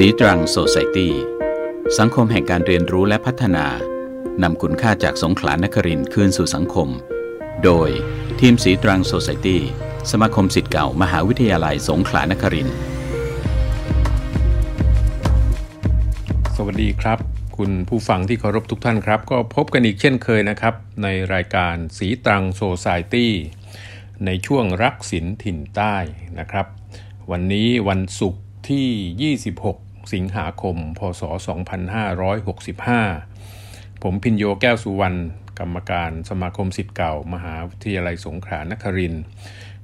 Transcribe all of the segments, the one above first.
สีตรังโซไซตี้สังคมแห่งการเรียนรู้และพัฒนานำคุณค่าจากสงขลานครินคืนสู่สังคม โดยทีมสีตรังโซไซตี้สมาคมสิทธิ์เก่ามหาวิทยาลัยสงขลานครินสวัสดีครับ คุณผู้ฟังที่เคารพทุกท่านครับ ก็พบกันอีกเช่นเคยนะครับ ในรายการสีตรังโซไซตี้ในช่วงรักศิลถิ่นใต้นะครับ วันนี้วันศุกร์ที่ 26 สิงหาคม พศ 2565 ผมพินโยแก้วสุวรรณกรรมการสมาคมสิทธิ์เก่า มหาวิทยาลัยสงขลานคริน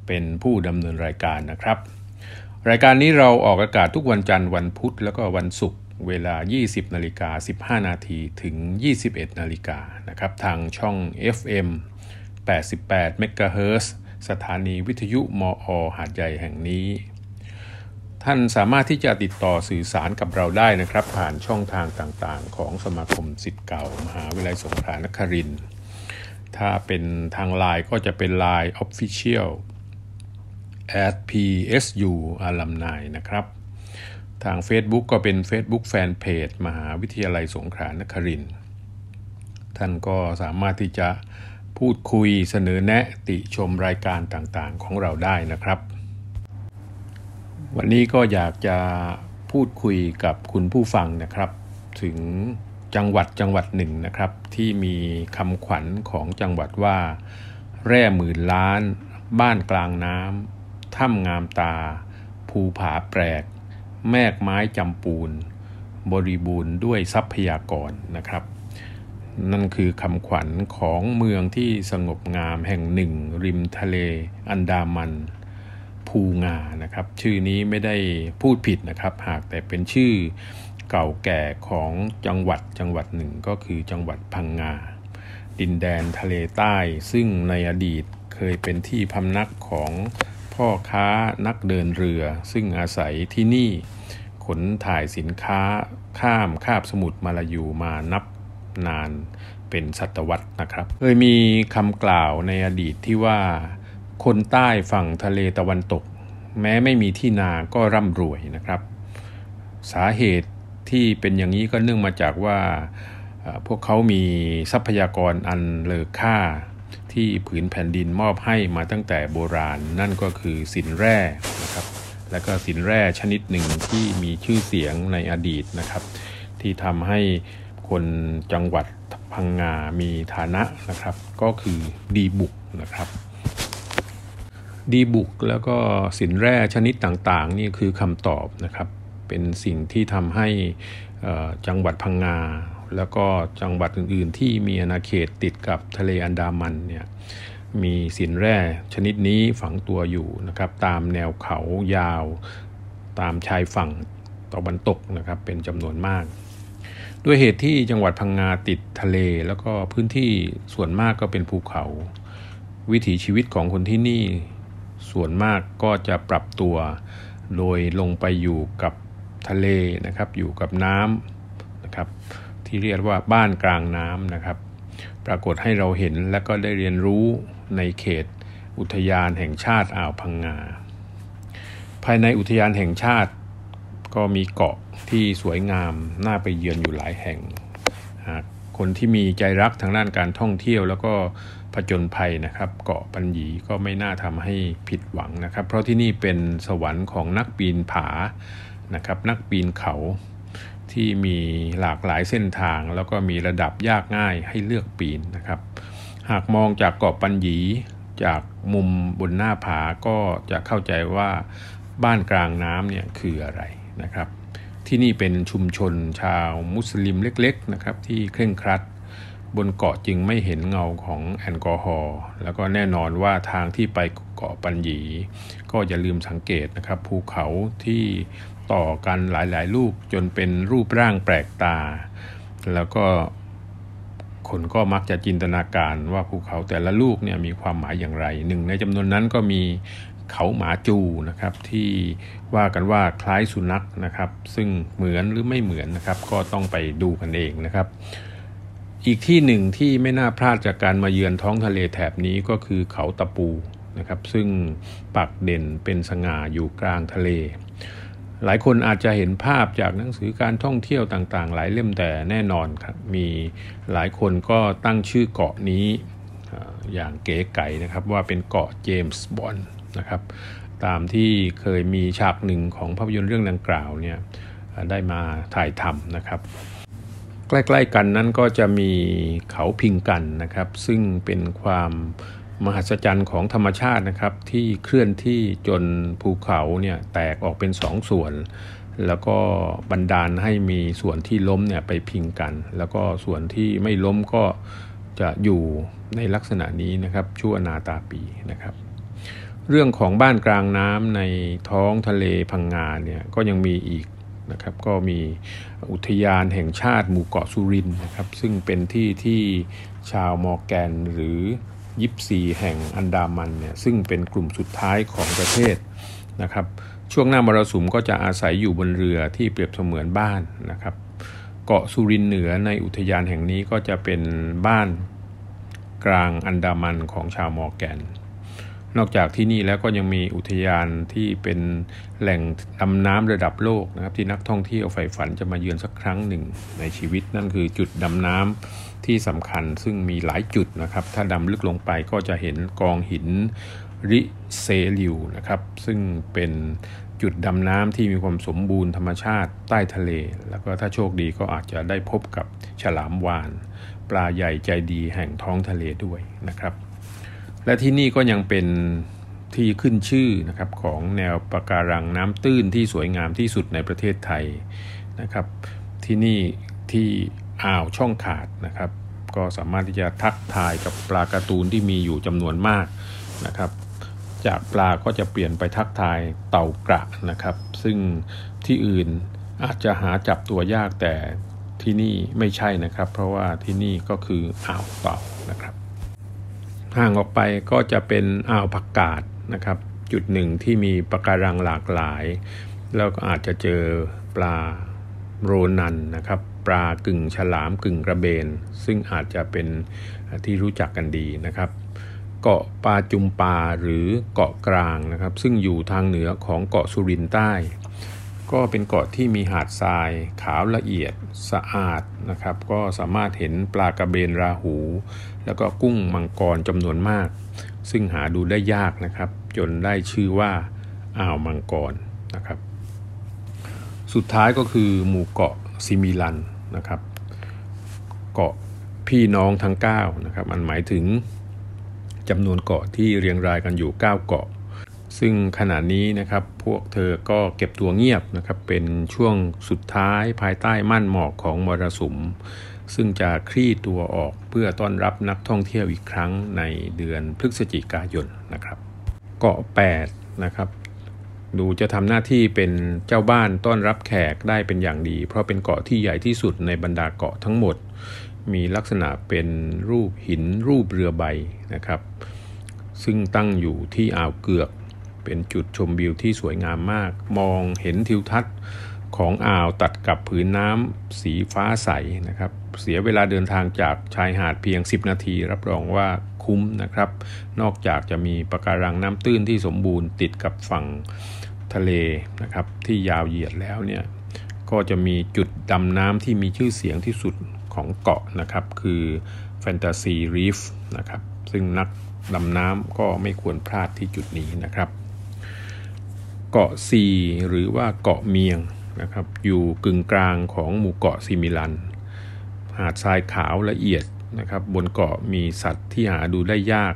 เป็นผู้ดำเนินรายการนะครับ รายการนี้เราออกอากาศทุกวันจันทร์วันพุธแล้วก็วันศุกร์เวลา 20นาฬิกา15นาทีถึง 21นาฬิกานะครับทางช่อง FM 88 MHz สถานีวิทยุมอ หาดใหญ่แห่งนี้ ท่านสามารถที่จะติดต่อสื่อสารกับเราได้นะครับ ผ่านช่องทางต่างๆ ของสมาคมสิทธิ์เก่ามหาวิทยาลัยสงขลานครินทร์ถ้าเป็นทางไลน์ก็จะเป็น Line Official at psu alumni นะครับ ทาง Facebook ก็เป็น Facebook Fanpage มหาวิทยาลัยสงขลานครินทร์ท่านก็สามารถที่จะพูดคุยเสนอแนะติชมรายการต่างๆของเราได้นะครับ วันนี้ก็อยากจะพูดคุยกับคุณผู้ฟังนะครับ ถึงจังหวัดจังหวัดหนึ่งนะครับ ที่มีคำขวัญของจังหวัดว่า แร่หมื่นล้าน บ้านกลางน้ำถ้ำงามตา ภูผาแปลก แมกไม้จำปูน บริบูรณ์ด้วยทรัพยากรนะครับ นั่นคือคำขวัญของเมืองที่สงบงามแห่งหนึ่ง ริมทะเลอันดามัน ภูงานะครับ ชื่อนี้ไม่ได้พูดผิดนะครับ หากแต่เป็นชื่อเก่าแก่ของจังหวัดจังหวัดหนึ่งก็คือจังหวัดพังงา ดินแดนทะเลใต้ ซึ่งในอดีตเคยเป็นที่พำนักของพ่อค้านักเดินเรือ ซึ่งอาศัยที่นี่ขนถ่ายสินค้าข้ามคาบสมุทรมาลายูมานับนานเป็นศตวรรษนะครับ เคยมีคำกล่าวในอดีตที่ว่า คนใต้ฝั่งทะเลตะวันตก แม้ไม่มีที่นาก็ร่ำรวยนะครับ สาเหตุที่เป็นอย่างนี้ก็เนื่องมาจากว่าพวกเขามีทรัพยากรอันเลอค่าที่ผืนแผ่นดินมอบให้มาตั้งแต่โบราณ นั่นก็คือสินแร่นะครับ และก็สินแร่ชนิดหนึ่งที่มีชื่อเสียงในอดีตนะครับ ที่ทำให้คนจังหวัดพังงามีฐานะนะครับ ก็คือดีบุกนะครับ ดีบุกแล้วก็สินแร่ชนิดต่างๆนี่คือคำตอบนะครับ เป็นสิ่งที่ทำให้จังหวัดพังงา แล้วก็จังหวัดอื่นๆ ที่มีอาณาเขตติดกับทะเลอันดามันเนี่ยมีสินแร่ชนิดนี้ฝังตัวอยู่นะครับ ตามแนวเขายาว ตามชายฝั่งตะวันตกนะครับ เป็นจำนวนมากด้วยเหตุที่จังหวัดพังงาติดทะเล แล้วก็พื้นที่ส่วนมากก็เป็นภูเขา วิถีชีวิตของคนที่นี่ ส่วนมากก็จะปรับตัว โดยลงไปอยู่กับทะเลนะครับ อยู่กับน้ำนะครับ ที่เรียกว่าบ้านกลางน้ำนะครับ ปรากฏให้เราเห็นและก็ได้เรียนรู้ในเขตอุทยานแห่งชาติอ่าวพังงา ภายในอุทยานแห่งชาติก็มีเกาะที่สวยงามน่าไปเยือนอยู่หลายแห่ง คนที่มีใจรักทางด้านการท่องเที่ยวแล้วก็ ผจญภัยนะครับ เกาะปัญญีก็ไม่น่าทำให้ผิดหวังนะครับ เพราะที่นี่เป็นสวรรค์ของนักปีนผานะครับ นักปีนเขาที่มีหลากหลายเส้นทาง แล้วก็มีระดับยากง่ายให้เลือกปีนนะครับ หากมองจากเกาะปัญญีจากมุมบนหน้าผาก็จะเข้าใจว่าบ้านกลางน้ำเนี่ยคืออะไรนะครับ ที่นี่เป็นชุมชนชาวมุสลิมเล็ก ๆนะครับ ที่เคร่งครัด บนเกาะจึงไม่เห็นเงาของแอลกอฮอล์แล้วก็แน่นอนว่าทางที่ไปเกาะปัญญี ก็อย่าลืมสังเกตนะครับ ภูเขาที่ต่อกันหลายๆ ลูกจนเป็นรูปร่างแปลกตา แล้วก็คนก็มักจะจินตนาการว่าภูเขาแต่ละลูกเนี่ยมีความหมายอย่างไรหนึ่งในจำนวนนั้นก็มีเขาหมาจูนะครับที่ว่ากันว่าคล้ายสุนัขนะครับ ซึ่งเหมือนหรือไม่เหมือนนะครับ ก็ต้องไปดูกันเองนะครับ อีกที่หนึ่งที่ไม่น่าพลาดจากการมาเยือนท้องทะเลแถบนี้ก็คือเขาตะปูนะครับ ซึ่งปักเด่นเป็นสง่าอยู่กลางทะเล หลายคนอาจจะเห็นภาพจากหนังสือการท่องเที่ยวต่างๆ หลายเล่มแต่แน่นอนครับมีหลายคนก็ตั้งชื่อเกาะนี้อย่างเก๋ไก่นะครับว่าเป็นเกาะเจมส์บอนด์นะครับตามที่เคยมีฉากหนึ่งของภาพยนตร์เรื่องดังกล่าวเนี่ยได้มาถ่ายทำนะครับ ใกล้ๆกันนั้นก็จะมีเขาพิงกันนะครับ ซึ่งเป็นความมหัศจรรย์ของธรรมชาตินะครับ ที่เคลื่อนที่จนภูเขาเนี่ยแตกออกเป็นสองส่วน แล้วก็บันดาลให้มีส่วนที่ล้มเนี่ยไปพิงกัน แล้วก็ส่วนที่ไม่ล้มก็จะอยู่ในลักษณะนี้นะครับชั่วนาตาปีนะครับเรื่องของบ้านกลางน้ำในท้องทะเลพังงาเนี่ยก็ยังมีอีก นะครับก็มีอุทยานแห่งชาติหมู่เกาะสุรินนะครับซึ่งเป็นที่ที่ชาวมอร์แกนหรือยิปซีแห่งอันดามันเนี่ยซึ่งเป็นกลุ่มสุดท้ายของประเทศนะครับช่วงหน้ามรสุมก็จะอาศัยอยู่บนเรือที่เปรียบเสมือนบ้านนะครับเกาะสุรินเหนือในอุทยานแห่งนี้ก็จะเป็นบ้านกลางอันดามันของชาวมอร์แกน นอกจากที่นี่แล้วก็ยังมีอุทยานที่เป็นแหล่งดำน้ำระดับโลกนะครับที่นักท่องเที่ยวใฝ่ฝันจะมาเยือนสักครั้งหนึ่งในชีวิต นั่นคือจุดดำน้ำที่สำคัญซึ่งมีหลายจุดนะครับ ถ้าดำลึกลงไปก็จะเห็นกองหินริเซลิวนะครับ ซึ่งเป็นจุดดำน้ำที่มีความสมบูรณ์ธรรมชาติใต้ทะเล แล้วก็ถ้าโชคดีก็อาจจะได้พบกับฉลามวาน ปลาใหญ่ใจดีแห่งท้องทะเลด้วยนะครับ และที่นี่ก็ยังเป็นที่ขึ้นชื่อนะครับของแนวปะการังน้ำตื้นที่สวยงามที่สุดในประเทศไทยนะครับ ที่นี่ที่อ่าวช่องขาดนะครับ ก็สามารถที่จะทักทายกับปลาการ์ตูนที่มีอยู่จำนวนมากนะครับ จากปลาก็จะเปลี่ยนไปทักทายเต่ากระนะครับ ซึ่งที่อื่นอาจจะหาจับตัวยากแต่ที่นี่ไม่ใช่นะครับ เพราะว่าที่นี่ก็คืออ่าวเต่านะครับ ห่างออกไปก็จะเป็นอ่าวผักกาดนะครับ จุดหนึ่งที่มีปะการังหลากหลาย แล้วก็อาจจะเจอปลาโรนันนะครับ ปลากึ่งฉลามกึ่งกระเบน ซึ่งอาจจะเป็นที่รู้จักกันดีนะครับ เกาะปาจุมปาหรือเกาะกลางนะครับ ซึ่งอยู่ทางเหนือของเกาะสุรินใต้ ก็เป็นเกาะที่มีหาดทราย ขาวละเอียดสะอาดนะครับ ก็สามารถเห็นปลากระเบนราหู แล้วก็กุ้งมังกรจำนวนมาก ซึ่งหาดูได้ยากนะครับ จนได้ชื่อว่าอ่าวมังกรนะครับ สุดท้ายก็คือหมู่เกาะซิมิลันนะครับ เกาะพี่น้องทั้ง9นะครับมันหมายถึงจำนวนเกาะที่เรียงรายกันอยู่ 9 เกาะ ซึ่งขณะนี้นะครับพวกเธอก็เก็บตัวเงียบนะครับเป็นช่วงสุดท้ายภายใต้ม่านหมอกของมรสุม ซึ่งจะคลี่ตัวออกเพื่อต้อนรับนักท่องเที่ยวอีกครั้งในเดือนพฤศจิกายนนะครับ เกาะ 8 นะครับดูจะทำหน้าที่เป็นเจ้าบ้านต้อนรับแขกได้เป็นอย่างดี เพราะเป็นเกาะที่ใหญ่ที่สุดในบรรดาเกาะทั้งหมด มีลักษณะเป็นรูปหินรูปเรือใบนะครับ ซึ่งตั้งอยู่ที่อ่าวเกือก เป็นจุดชมวิวที่สวยงามมาก มองเห็นทิวทัศน์ของอ่าวตัดกับผืนน้ำสีฟ้าใสนะครับ เสียเวลาเดินทางจากชายหาดเพียง 10 นาที รับรองว่าคุ้มนะครับ นอกจากจะมีปะการังน้ำตื้นที่สมบูรณ์ติดกับฝั่งทะเลนะครับ ที่ยาวเหยียดแล้วเนี่ยก็จะมีจุดดำน้ำที่มีชื่อเสียงที่สุดของเกาะนะครับ คือแฟนตาซีรีฟนะครับ ซึ่งนักดำน้ำก็ไม่ควรพลาดที่จุดนี้นะครับ เกาะซีหรือว่าเกาะเมียงนะครับอยู่กึ่งกลางของหมู่เกาะซิมิลัน หาดทรายขาวละเอียดนะครับบนเกาะมีสัตว์ที่หาดูได้ยาก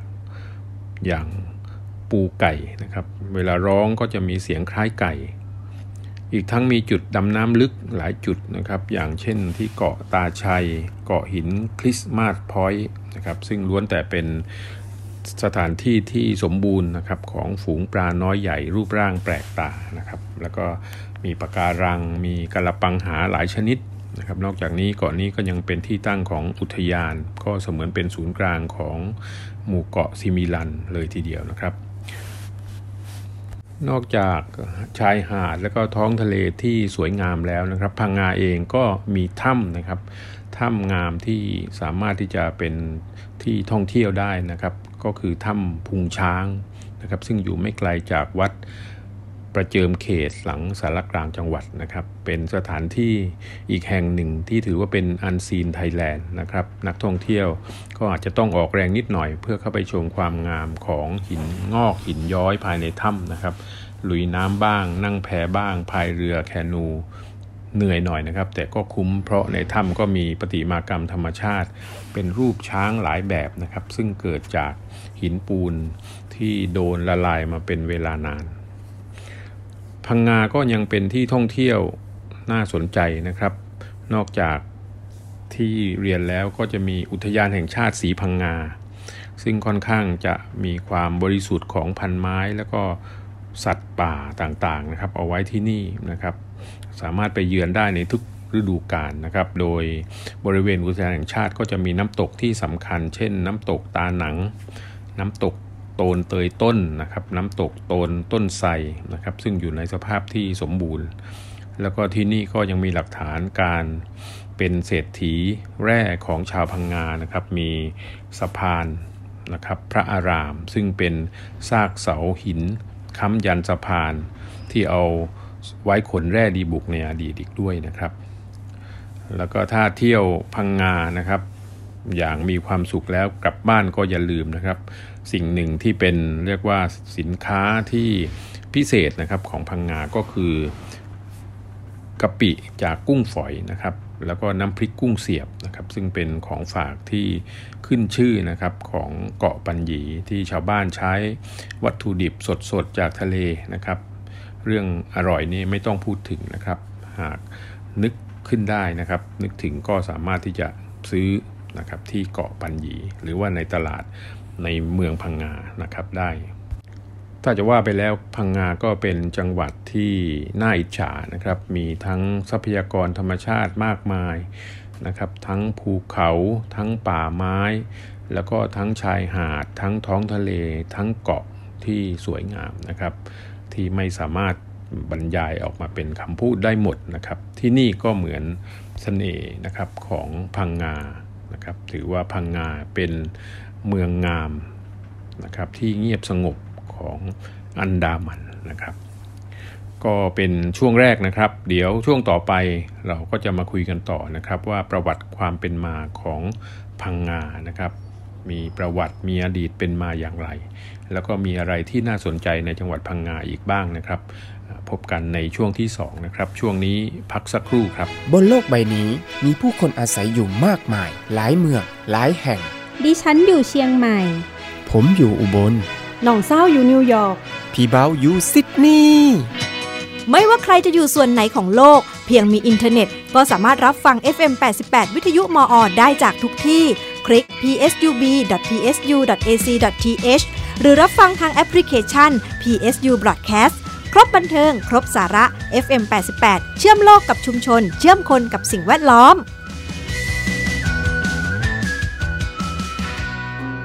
อย่างปูไก่นะครับ เวลาร้องก็จะมีเสียงคล้ายไก่ อีกทั้งมีจุดดำน้ำลึกหลายจุดนะครับ อย่างเช่นที่เกาะตาชัย เกาะหินคริสต์มาสพอยต์นะครับ ซึ่งล้วนแต่เป็น สถานที่ที่สมบูรณ์นะครับของฝูงปลาน้อยใหญ่รูปร่างแปลกตานะครับ แล้วก็มีปะการัง มีกระปังหาหลายชนิดนะครับนอกจากนี้เกาะนี้ก็ยังเป็นที่ตั้งของอุทยาน ก็เสมือนเป็นศูนย์กลางของหมู่เกาะซิมิลันเลยทีเดียวนะครับ นอกจากชายหาดและก็ท้องทะเลที่สวยงามแล้วนะครับ พังงาเองก็มีถ้ำนะครับถ้ำงามที่สามารถที่จะเป็นที่ท่องเที่ยวได้นะครับ ก็คือถ้ำพุงช้างนะครับ ซึ่งอยู่ไม่ไกลจากวัดประเจิมเขตหลังสารกลางจังหวัดนะครับ เป็นสถานที่อีกแห่งหนึ่งที่ถือว่าเป็นอันซีนไทยแลนด์นะครับ นักท่องเที่ยวก็อาจจะต้องออกแรงนิดหน่อย เพื่อเข้าไปชมความงามของหินงอกหินย้อยภายในถ้ำนะครับลุยน้ำบ้าง นั่งแพบ้างพายเรือแคนูเหนื่อยหน่อยนะครับ แต่ก็คุ้มเพราะในถ้ำก็มีปฏิมากรรมธรรมชาติ เป็นรูปช้างหลายแบบนะครับ ซึ่งเกิดจาก หินปูนที่โดนละลายมาเป็นเวลานาน พังงาก็ยังเป็นที่ท่องเที่ยวน่าสนใจนะครับ นอกจากที่เรียนแล้วก็จะมีอุทยานแห่งชาติสีพังงา ซึ่งค่อนข้างจะมีความบริสุทธิ์ของพันไม้แล้วก็สัตว์ป่าต่างๆนะครับ เอาไว้ที่นี่นะครับ สามารถไปเยือนได้ในทุกฤดูกาลนะครับ โดยบริเวณอุทยานแห่งชาติก็จะมีน้ำตกที่สำคัญ เช่น น้ำตกตาหนัง น้ำตกโตนเตยต้นนะครับ น้ำตกโตนต้นไทรนะครับ ซึ่งอยู่ในสภาพที่สมบูรณ์ แล้วก็ที่นี่ก็ยังมีหลักฐานการเป็นเศรษฐีแร่ของชาวพังงานะครับ มีสะพานนะครับพระอาราม ซึ่งเป็นซากเสาหินค้ำยันสะพานที่เอาไว้ขนแร่ดีบุกในอดีตอีกด้วยนะครับ แล้วก็ถ้าเที่ยวพังงานะครับ อย่างมีความสุขแล้วกลับบ้านก็อย่าลืมนะครับ สิ่งหนึ่งที่เป็นเรียกว่าสินค้าที่พิเศษนะครับของพังงาก็คือกะปิจากกุ้งฝอยนะครับ แล้วก็น้ำพริกกุ้งเสียบนะครับ ซึ่งเป็นของฝากที่ขึ้นชื่อนะครับของเกาะปัญญีที่ชาวบ้านใช้วัตถุดิบสดๆจากทะเลนะครับ เรื่องอร่อยนี่ไม่ต้องพูดถึงนะครับ หากนึกขึ้นได้นะครับ นึกถึงก็สามารถที่จะซื้อ นะครับที่เกาะปัญญี หรือว่าในตลาดในเมืองพังงานะครับได้ ถ้าจะว่าไปแล้วพังงาก็เป็นจังหวัดที่น่าอิจฉานะครับ มีทั้งทรัพยากรธรรมชาติมากมายนะครับ ทั้งภูเขาทั้งป่าไม้ แล้วก็ทั้งชายหาด ทั้งท้องทะเล ทั้งเกาะที่สวยงามนะครับ ที่ไม่สามารถบรรยายออกมาเป็นคำพูดได้หมดนะครับ ที่นี่ก็เหมือนสเสน่ห์นะครับของพังงา นะครับถือว่าพังงาเป็นเมืองงามนะครับที่เงียบสงบของอันดามันนะครับ ก็เป็นช่วงแรกนะครับ เดี๋ยวช่วงต่อไปเราก็จะมาคุยกันต่อนะครับ ว่าประวัติความเป็นมาของพังงานะครับ มีประวัติมีอดีตเป็นมาอย่างไร แล้วก็มีอะไรที่น่าสนใจในจังหวัดพังงาอีกบ้างนะครับ พบกันในช่วงที่ 2 นะครับ ช่วงนี้พักสักครู่ครับ บนโลกใบนี้มีผู้คนอาศัยอยู่มากมาย หลายเมือง หลายแห่ง ดิฉันอยู่เชียงใหม่ ผมอยู่อุบลหน่องเศร้าอยู่นิวยอร์กพี่บ่าวอยู่ซิดนีย์ไม่ว่าใครจะอยู่ส่วนไหนของโลก เพียงมีอินเทอร์เน็ต ก็สามารถรับฟัง FM 88 วิทยุ ม.อ. ได้จากทุกที่ คลิก psub.psu.ac.th หรือรับฟังทางแอปพลิเคชัน PSU Broadcast ครบบันเทิง ครบสาระ FM 88 เชื่อมโลกกับชุมชน เชื่อมคนกับสิ่งแวดล้อม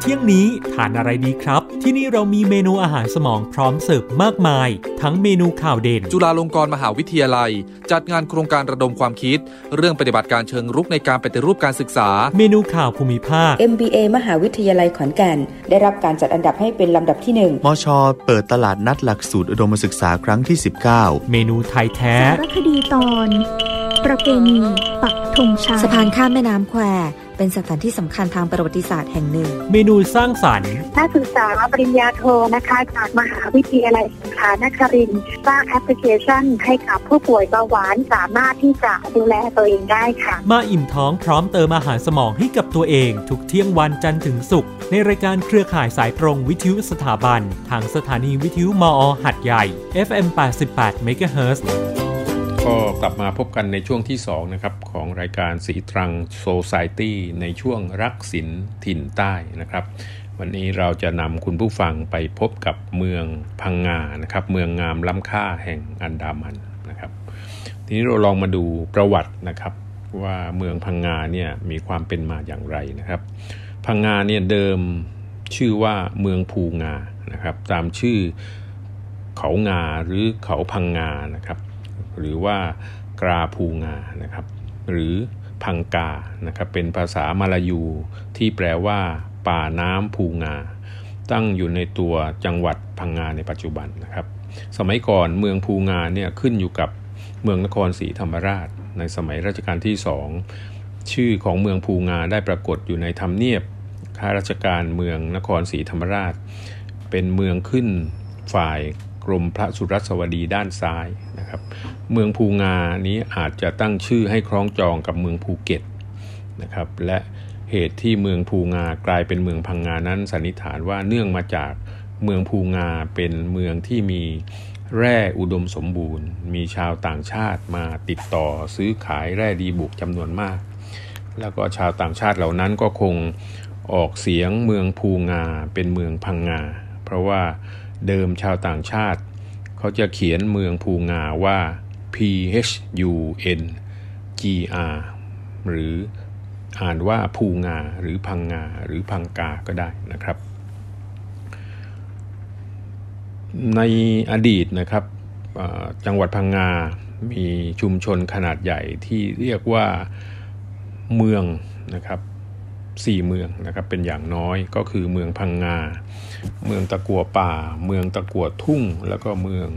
เที่ยงนี้ทานอะไรดีครับ ที่นี่เรามีเมนูอาหารสมองพร้อมเสิร์ฟมากมาย ทั้งเมนูข่าวเด่น จุฬาลงกรณ์มหาวิทยาลัย จัดงานโครงการระดมความคิด เรื่องปฏิบัติการเชิงรุกในการปฏิรูปการศึกษา เมนูข่าวภูมิภาค MBA มหาวิทยาลัยขอนแก่น ได้รับการจัดอันดับให้เป็นลำดับที่ 1 มช เปิดตลาดนัดหลักสูตรอุดมศึกษาครั้งที่ 19 เมนูไทยแท้สารคดีตอน ประเพณีปักธงชัยสะพานข้ามแม่น้ำแคว เป็นสถานที่สำคัญทางประวัติศาสตร์แห่งหนึ่ง เมนูสร้างสรรค์นักศึกษาปริญญาโทนะคะจากมหาวิทยาลัยสงขลานครินทร์สร้างแอปพลิเคชัน ให้กับผู้ป่วยเบาหวานสามารถที่จะดูแลตัวเองได้ค่ะ มาอิ่มท้องพร้อมเติมอาหารสมองให้กับตัวเองทุกเที่ยงวันจันทร์ถึงศุกร์ในรายการเครือข่ายสายตรงวิทยุสถาบัน ทางสถานีวิทยุมอหัดใหญ่ FM 88 MHz ก็กลับมาพบกันในช่วงที่2นะครับของรายการสีตรังโซซายตี้ในช่วงรักศิลถิ่นใต้นะครับ วันนี้เราจะนำคุณผู้ฟังไปพบกับเมืองพังงานะครับ เมืองงามล้ำค่าแห่งอันดามันนะครับ ทีนี้เราลองมาดูประวัตินะครับว่าเมืองพังงาเนี่ยมีความเป็นมาอย่างไรนะครับ พังงาเนี่ยเดิมชื่อว่าเมืองภูงานะครับ ตามชื่อเขางาหรือเขาพังงานะครับ หรือว่ากราภูงานะครับ หรือพังกานะครับเป็นภาษามาลายูที่แปลว่า ป่าน้ำภูงา ตั้งอยู่ในตัวจังหวัดพังงาในปัจจุบันนะครับ สมัยก่อนเมืองภูงาเนี่ยขึ้นอยู่กับเมืองนครศรีธรรมราช ในสมัยรัชกาลที่สองชื่อของเมืองภูงาได้ปรากฏอยู่ในธรรมเนียบข้าราชการเมืองนครศรีธรรมราช เป็นเมืองขึ้นฝ่าย กรมพระสุรสวดีด้านซ้ายนะครับ เมืองภูงานี้อาจจะตั้งชื่อให้คล้องจองกับเมืองภูเก็ตนะครับ และเหตุที่เมืองภูงากลายเป็นเมืองพังงานั้นสันนิษฐานว่าเนื่องมาจากเมืองภูงาเป็นเมืองที่มีแร่อุดมสมบูรณ์ มีชาวต่างชาติมาติดต่อซื้อขายแร่ดีบุกจำนวนมาก แล้วก็ชาวต่างชาติเหล่านั้นก็คงออกเสียงเมืองภูงาเป็นเมืองพังงา เพราะว่า เดิมชาวต่างชาติ เขาจะเขียนเมืองภูงาว่า P H U N G R หรืออ่านว่าภูงาหรือพังงาหรือพังกาก็ได้นะครับ ในอดีตนะครับจังหวัดพังงา มีชุมชนขนาดใหญ่ที่เรียกว่าเมืองนะครับ สี่เมืองนะครับเป็นอย่างน้อยก็คือเมืองพังงา เมืองตะกัวป่า เมืองตะกัวทุ่ง แล้วก็เมือง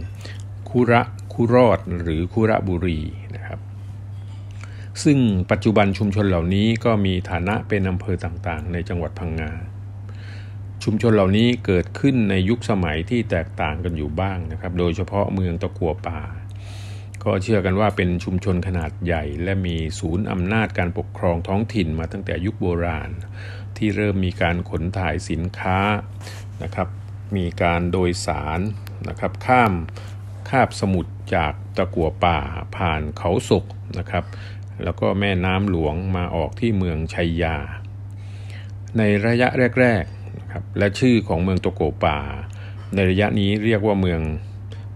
คุระคุรอดหรือคุระบุรีนะครับซึ่งปัจจุบันชุมชนเหล่านี้ก็มีฐานะเป็นอำเภอต่างๆ ในจังหวัดพังงาชุมชนเหล่านี้เกิดขึ้นในยุคสมัยที่แตกต่างกันอยู่บ้างนะครับ โดยเฉพาะเมืองตะกัวป่า ก็เชื่อกันว่าเป็นชุมชนขนาดใหญ่ และมีศูนย์อำนาจการปกครองท้องถิ่นมาตั้งแต่ยุคโบราณ ที่เริ่มมีการขนถ่ายสินค้านะครับ มีการโดยสารนะครับข้ามคาบสมุทรจากตะกัวป่าผ่านเขาศกนะครับ แล้วก็แม่น้ำหลวงมาออกที่เมืองชัยยา ในระยะแรกๆนะครับและชื่อของเมืองตะกัวป่า ในระยะนี้เรียกว่าเมือง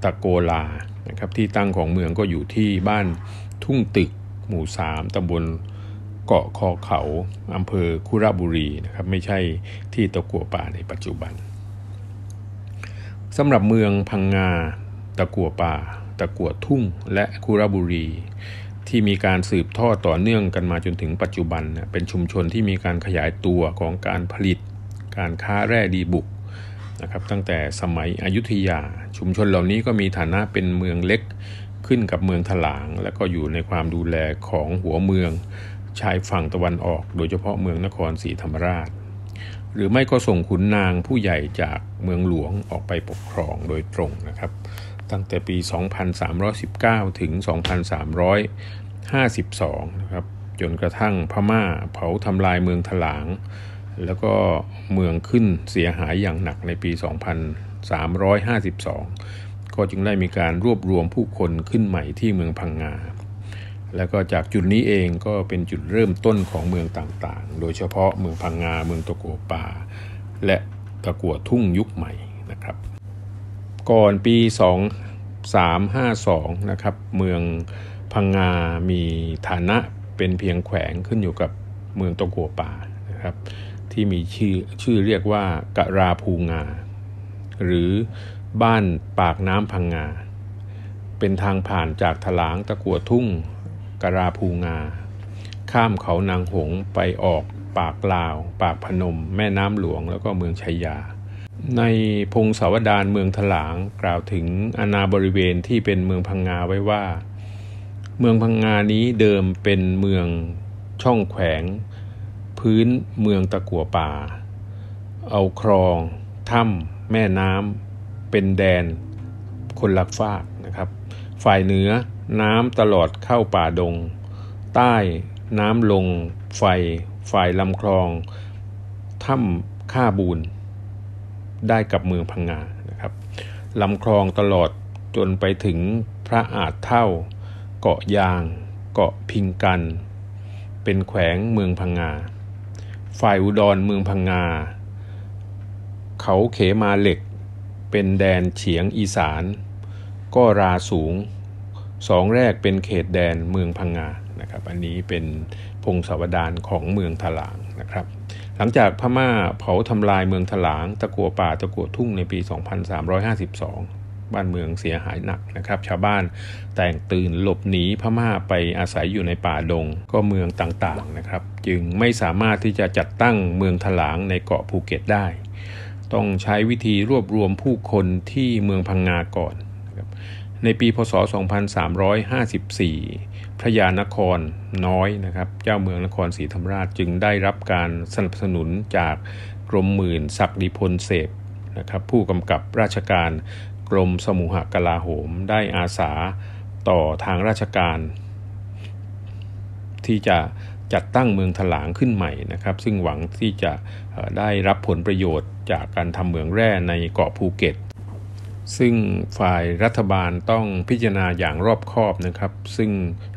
ตะโกลา นะครับที่ตั้งของเมืองก็อยู่ที่บ้านทุ่งตึกหมู่สามตำบลเกาะคอเขาอำเภอคุระบุรีนะครับไม่ใช่ที่ตะกัวป่าในปัจจุบันสำหรับเมืองพังงา ตะกัวป่า ตะกัวทุ่ง และคุระบุรี ที่มีการสืบทอดต่อเนื่องกันมาจนถึงปัจจุบัน เป็นชุมชนที่มีการขยายตัวของการผลิต การค้าแร่ดีบุกนะครับตั้งแต่สมัยอยุธยา ชุมชนเหล่านี้ก็มีฐานะเป็นเมืองเล็กขึ้นกับเมืองถลาง และก็อยู่ในความดูแลของหัวเมืองชายฝั่งตะวันออก โดยเฉพาะเมืองนครศรีธรรมราช หรือไม่ก็ส่งขุนนางผู้ใหญ่จากเมืองหลวงออกไปปกครองโดยตรงนะครับ ตั้งแต่ปี 2319 ถึง 2352 นะครับ จนกระทั่งพม่าเผาทำลายเมืองถลาง แล้วก็เมืองขึ้นเสียหายอย่างหนักในปี 352 ก็จึงได้มีการรวบรวมผู้คนขึ้นใหม่ที่เมืองพังงา แล้วก็จากจุดนี้เองก็เป็นจุดเริ่มต้นของเมืองต่างๆ โดยเฉพาะเมืองพังงา เมืองตะกัวป่า และตะกัวทุ่งยุคใหม่นะครับ ก่อนปี 2352 นะครับ เมืองพังงา มีฐานะเป็นเพียงแขวงขึ้นอยู่กับเมืองตะกัวป่านะครับที่มีชื่อชื่อเรียกว่ากะราภูงา หรือบ้านปากน้ำพังงา เป็นทางผ่านจากถลางตะกัวทุ่งกะราภูงา ข้ามเขานางหงไปออกปากลาว ปากพนม แม่น้ำหลวงแล้วก็เมืองชัยยา ในพงศาวดารเมืองถลางกล่าวถึงอนาบริเวณที่เป็นเมืองพังงาไว้ว่า เมืองพังงานี้เดิมเป็นเมืองช่องแขวง พื้นเมืองตะกัวป่า เอาคลองถ้ำ แม่น้ำเป็นแดน คนลักฟากนะครับ ฝ่ายเหนือน้ำตลอดเข้าป่าดง ใต้น้ำลงไฟ ฝ่ายลำคลองถ้ำข้าบูนได้กับเมืองพังงานะครับลำคลองตลอดจนไปถึงพระอาจเท่า เกาะยาง เกาะพิงกัน เป็นแขวงเมืองพังงา ฝ่ายอุดรเมืองพังงา เขาเขมาเหล็ก เป็นแดนเฉียงอีสาน ก็ราสูงสองแรกเป็นเขตแดนเมืองพังงานะครับ อันนี้เป็นพงศาวดารของเมืองถลางนะครับ หลังจากพม่าเผาทำลายเมืองถลาง ตะกัวป่าตะกัวทุ่งในปี 2352 บ้านเมืองเสียหายหนักนะครับ ชาวบ้านแต่งตื่นหลบหนีพม่าไปอาศัยอยู่ในป่าดง ก็เมืองต่างๆนะครับ จึงไม่สามารถที่จะจัดตั้งเมืองถลางในเกาะภูเก็ตได้ ต้องใช้วิธีรวบรวมผู้คนที่เมืองพังงาก่อน ในปีพศ 2354 พระยานครน้อยนะครับ เจ้าเมืองนครศรีธรรมราชจึงได้รับการสนับสนุนจากกรมหมื่นศักดิพลเสพนะครับผู้กำกับราชการกรมสมุหกลาโหมได้อาสาต่อทางราชการ ที่จะ จัดตั้งเมืองถลางขึ้นใหม่นะครับ ซึ่งหวังที่จะได้รับผลประโยชน์จากการทำเมืองแร่ในเกาะภูเก็ต ซึ่งฝ่ายรัฐบาลต้องพิจารณาอย่างรอบคอบนะครับ ซึ่ง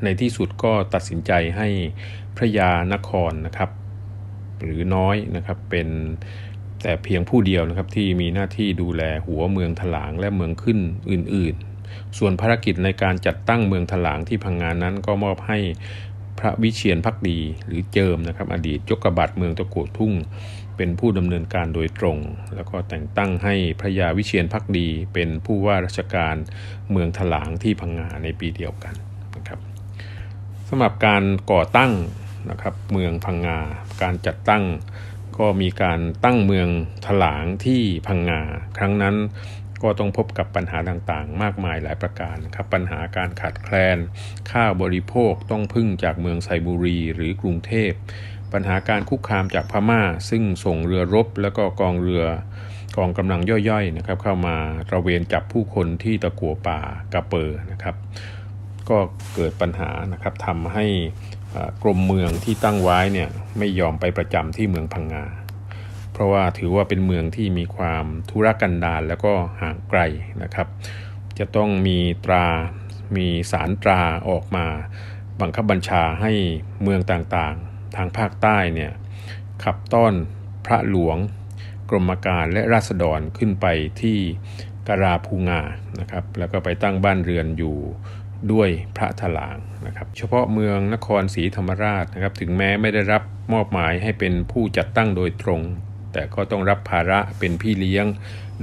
ในที่สุดก็ตัดสินใจให้พระยานครนะครับ หรือน้อยนะครับเป็นแต่เพียงผู้เดียวนะครับที่มีหน้าที่ดูแลหัวเมืองถลางและเมืองขึ้นอื่น ๆ ส่วนภารกิจในการจัดตั้งเมืองถลางที่พังงานนั้นก็มอบให้ พระวิเชียนพักดีหรือเจิมนะครับ อดีตยกบัตรเมืองตะกัวทุ่ง เป็นผู้ดำเนินการโดยตรง แล้วก็แต่งตั้งให้พระยาวิเชียนพักดี เป็นผู้ว่าราชการเมืองถลางที่พังงาในปีเดียวกันนะครับสำหรับการก่อตั้งนะครับเมืองพังงา การจัดตั้งก็มีการตั้งเมืองถลางที่พังงา ครั้งนั้น ก็ต้องพบกับปัญหาต่างๆ มากมายหลายประการครับปัญหาการขาดแคลน ข้าวบริโภคต้องพึ่งจากเมืองไซบุรีหรือกรุงเทพ ปัญหาการคุกคามจากพม่า ซึ่งส่งเรือรบแล้วก็กองเรือกองกำลังย่อยๆนะครับเข้ามาระเวนจับผู้คนที่ตะกัวป่ากระเปอร์นะครับ ก็เกิดปัญหานะครับทำให้กรมเมืองที่ตั้งไว้เนี่ยไม่ยอมไปประจำที่เมืองพังงา เพราะว่าถือว่าเป็นเมืองที่มีความธุรกันดารแล้วก็ห่างไกลนะครับ จะต้องมีตรา มีสารตราออกมาบังคับบัญชาให้เมืองต่างๆ ทางภาคใต้เนี่ยขับต้อนพระหลวง กรมการและราษฎรขึ้นไปที่กราภูงานะครับ แล้วก็ไปตั้งบ้านเรือนอยู่ด้วยพระถลางนะครับ เฉพาะเมืองนครศรีธรรมราชนะครับ ถึงแม้ไม่ได้รับมอบหมายให้เป็นผู้จัดตั้งโดยตรง แต่ก็ต้องรับภาระเป็นพี่เลี้ยง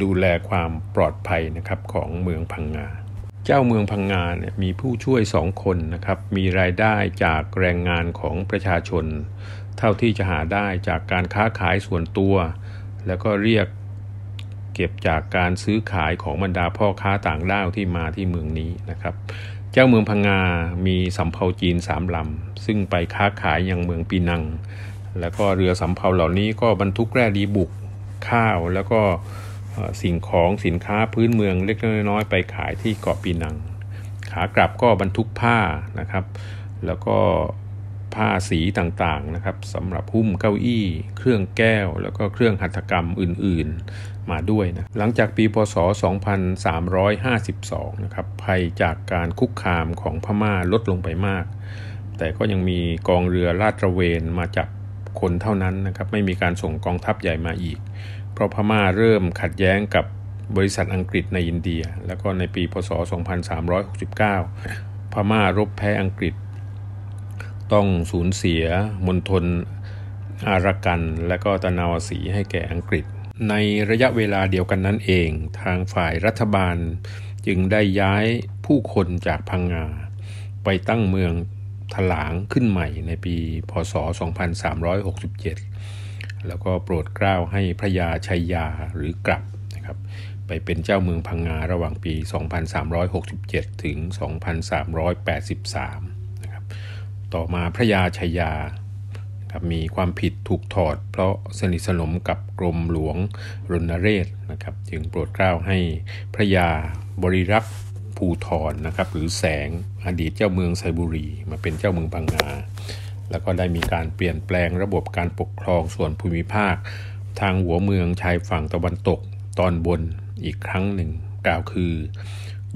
ดูแลความปลอดภัยนะครับของเมืองพังงา เจ้าเมืองพังงาเนี่ยมีผู้ช่วยสองคนนะครับมีรายได้จากแรงงานของประชาชน เท่าที่จะหาได้จากการค้าขายส่วนตัว แล้วก็เรียกเก็บจากการซื้อขายของบรรดาพ่อค้าต่างด้าวที่มาที่เมืองนี้นะครับเจ้าเมืองพังงา มีสำเภาจีนสามลำ ซึ่งไปค้าขายยังเมืองปีนัง แล้วก็เรือสำเภาเหล่านี้ก็บรรทุกแร่ดีบุกข้าว แล้วก็สิ่งของสินค้าพื้นเมืองเล็กน้อยไปขายที่เกาะปีนัง ขากลับก็บรรทุกผ้านะครับ แล้วก็ผ้าสีต่างๆนะครับสำหรับหุ้มเก้าอี้ เครื่องแก้ว แล้วก็เครื่องหัตถกรรมอื่นมาด้วยนะหลังจากปีพศ 2352 นะครับภัยจากการคุกคามของพม่าลดลงไปมาก แต่ก็ยังมีกองเรือลาดตระเวนมาจับ คนเท่านั้นนะครับไม่มีการส่งกองทัพใหญ่มาอีก เพราะพม่าเริ่มขัดแย้งกับบริษัทอังกฤษในอินเดีย แล้วก็ในปีพศ 2369 พม่ารบแพ้อังกฤษ ต้องสูญเสียมณฑลอารักัน และก็ตะนาวสีให้แก่อังกฤษ ในระยะเวลาเดียวกันนั้นเอง ทางฝ่ายรัฐบาลจึงได้ย้ายผู้คนจากพังงาไปตั้งเมือง ถลางขึ้นใหม่ในปีพศ 2367 แล้วก็โปรดเกล้าให้พระยาชัยยาหรือกลับนะครับไปเป็นเจ้าเมืองพังงาระหว่างปี 2367 ถึง 2383 นะครับ ต่อมาพระยาชัยยาครับมีความผิดถูกถอด เพราะสนิทสนมกับกรมหลวงรณเรศนะครับ จึงโปรดเกล้าให้พระยาบริรักษ์ ภูทรนะครับหรือแสงอดีตเจ้าเมืองไซบุรี มาเป็นเจ้าเมืองพังงา แล้วก็ได้มีการเปลี่ยนแปลงระบบการปกครองส่วนภูมิภาค ทางหัวเมืองชายฝั่งตะวันตกตอนบนอีกครั้งหนึ่งกล่าวคือ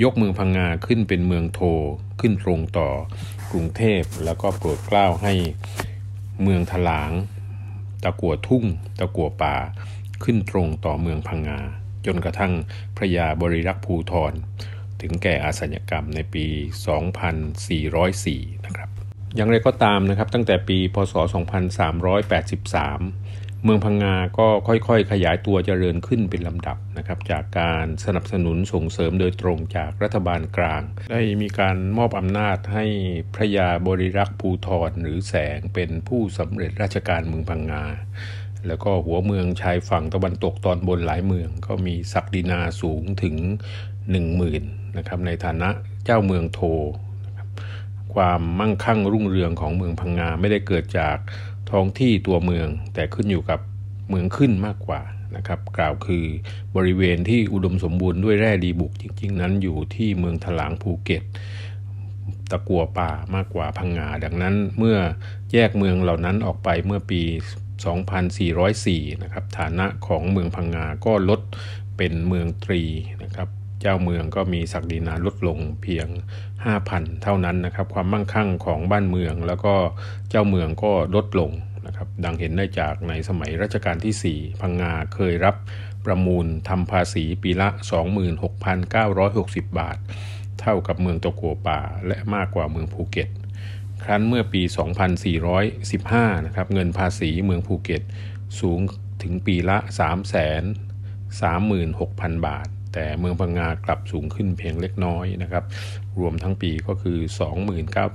ยกเมืองพังงาขึ้นเป็นเมืองโทขึ้นตรงต่อกรุงเทพแล้วก็โปรดเกล้าให้เมืองถลาง ตะกัวทุ่ง ตะกัวป่า ขึ้นตรงต่อเมืองพังงา จนกระทั่งพระยาบริรักษ์ภูทร ถึงแก่อาสัญกรรมในปี 2404 นะครับ อย่างไรก็ตามนะครับ ตั้งแต่ปีพศ 2383 เมืองพังงาก็ค่อยๆ ขยายตัวเจริญขึ้นเป็นลำดับนะครับ จากการสนับสนุนส่งเสริมโดยตรงจากรัฐบาลกลาง ได้มีการมอบอำนาจให้พระยาบริรักษ์ภูทรหรือแสงเป็นผู้สำเร็จราชการเมืองพังงาแล้วก็หัวเมืองชายฝั่งตะวันตกตอนบนหลายเมือง ก็มีศักดินาสูงถึง 10,000 นะครับในฐานะเจ้าเมืองโทนะครับความมั่งคั่งรุ่งเรืองของเมืองพังงาไม่ได้เกิดจากท้องที่ตัวเมืองแต่ขึ้นอยู่กับเมืองขึ้นมากกว่านะครับ กล่าวคือบริเวณที่อุดมสมบูรณ์ด้วยแร่ดีบุกจริง ๆ นั้นอยู่ที่เมืองถลางภูเก็ต ตะกัวป่ามากกว่าพังงาดังนั้นเมื่อแยกเมืองเหล่านั้นออกไปเมื่อปี 2404 นะครับฐานะของเมืองพังงาก็ลดเป็นเมืองตรีนะครับ เจ้าเมืองก็มีศักดินาลดลงเพียง 5,000 เท่านั้นนะครับ ความมั่งคั่งของบ้านเมือง แล้วก็เจ้าเมืองก็ลดลงนะครับ ดังเห็นได้จากในสมัยรัชกาลที่ 4 พังงาเคยรับประมูลทำภาษีปีละ 26,960 บาท เท่ากับเมืองตะกัวป่า และมากกว่าเมืองภูเก็ต ครั้นเมื่อปี 2415 นะครับ เงินภาษีเมืองภูเก็ตสูงถึงปีละ 336,000 บาท แต่เมืองพังงากลับสูงขึ้นเพียงเล็กน้อยนะครับ รวมทั้งปีก็คือ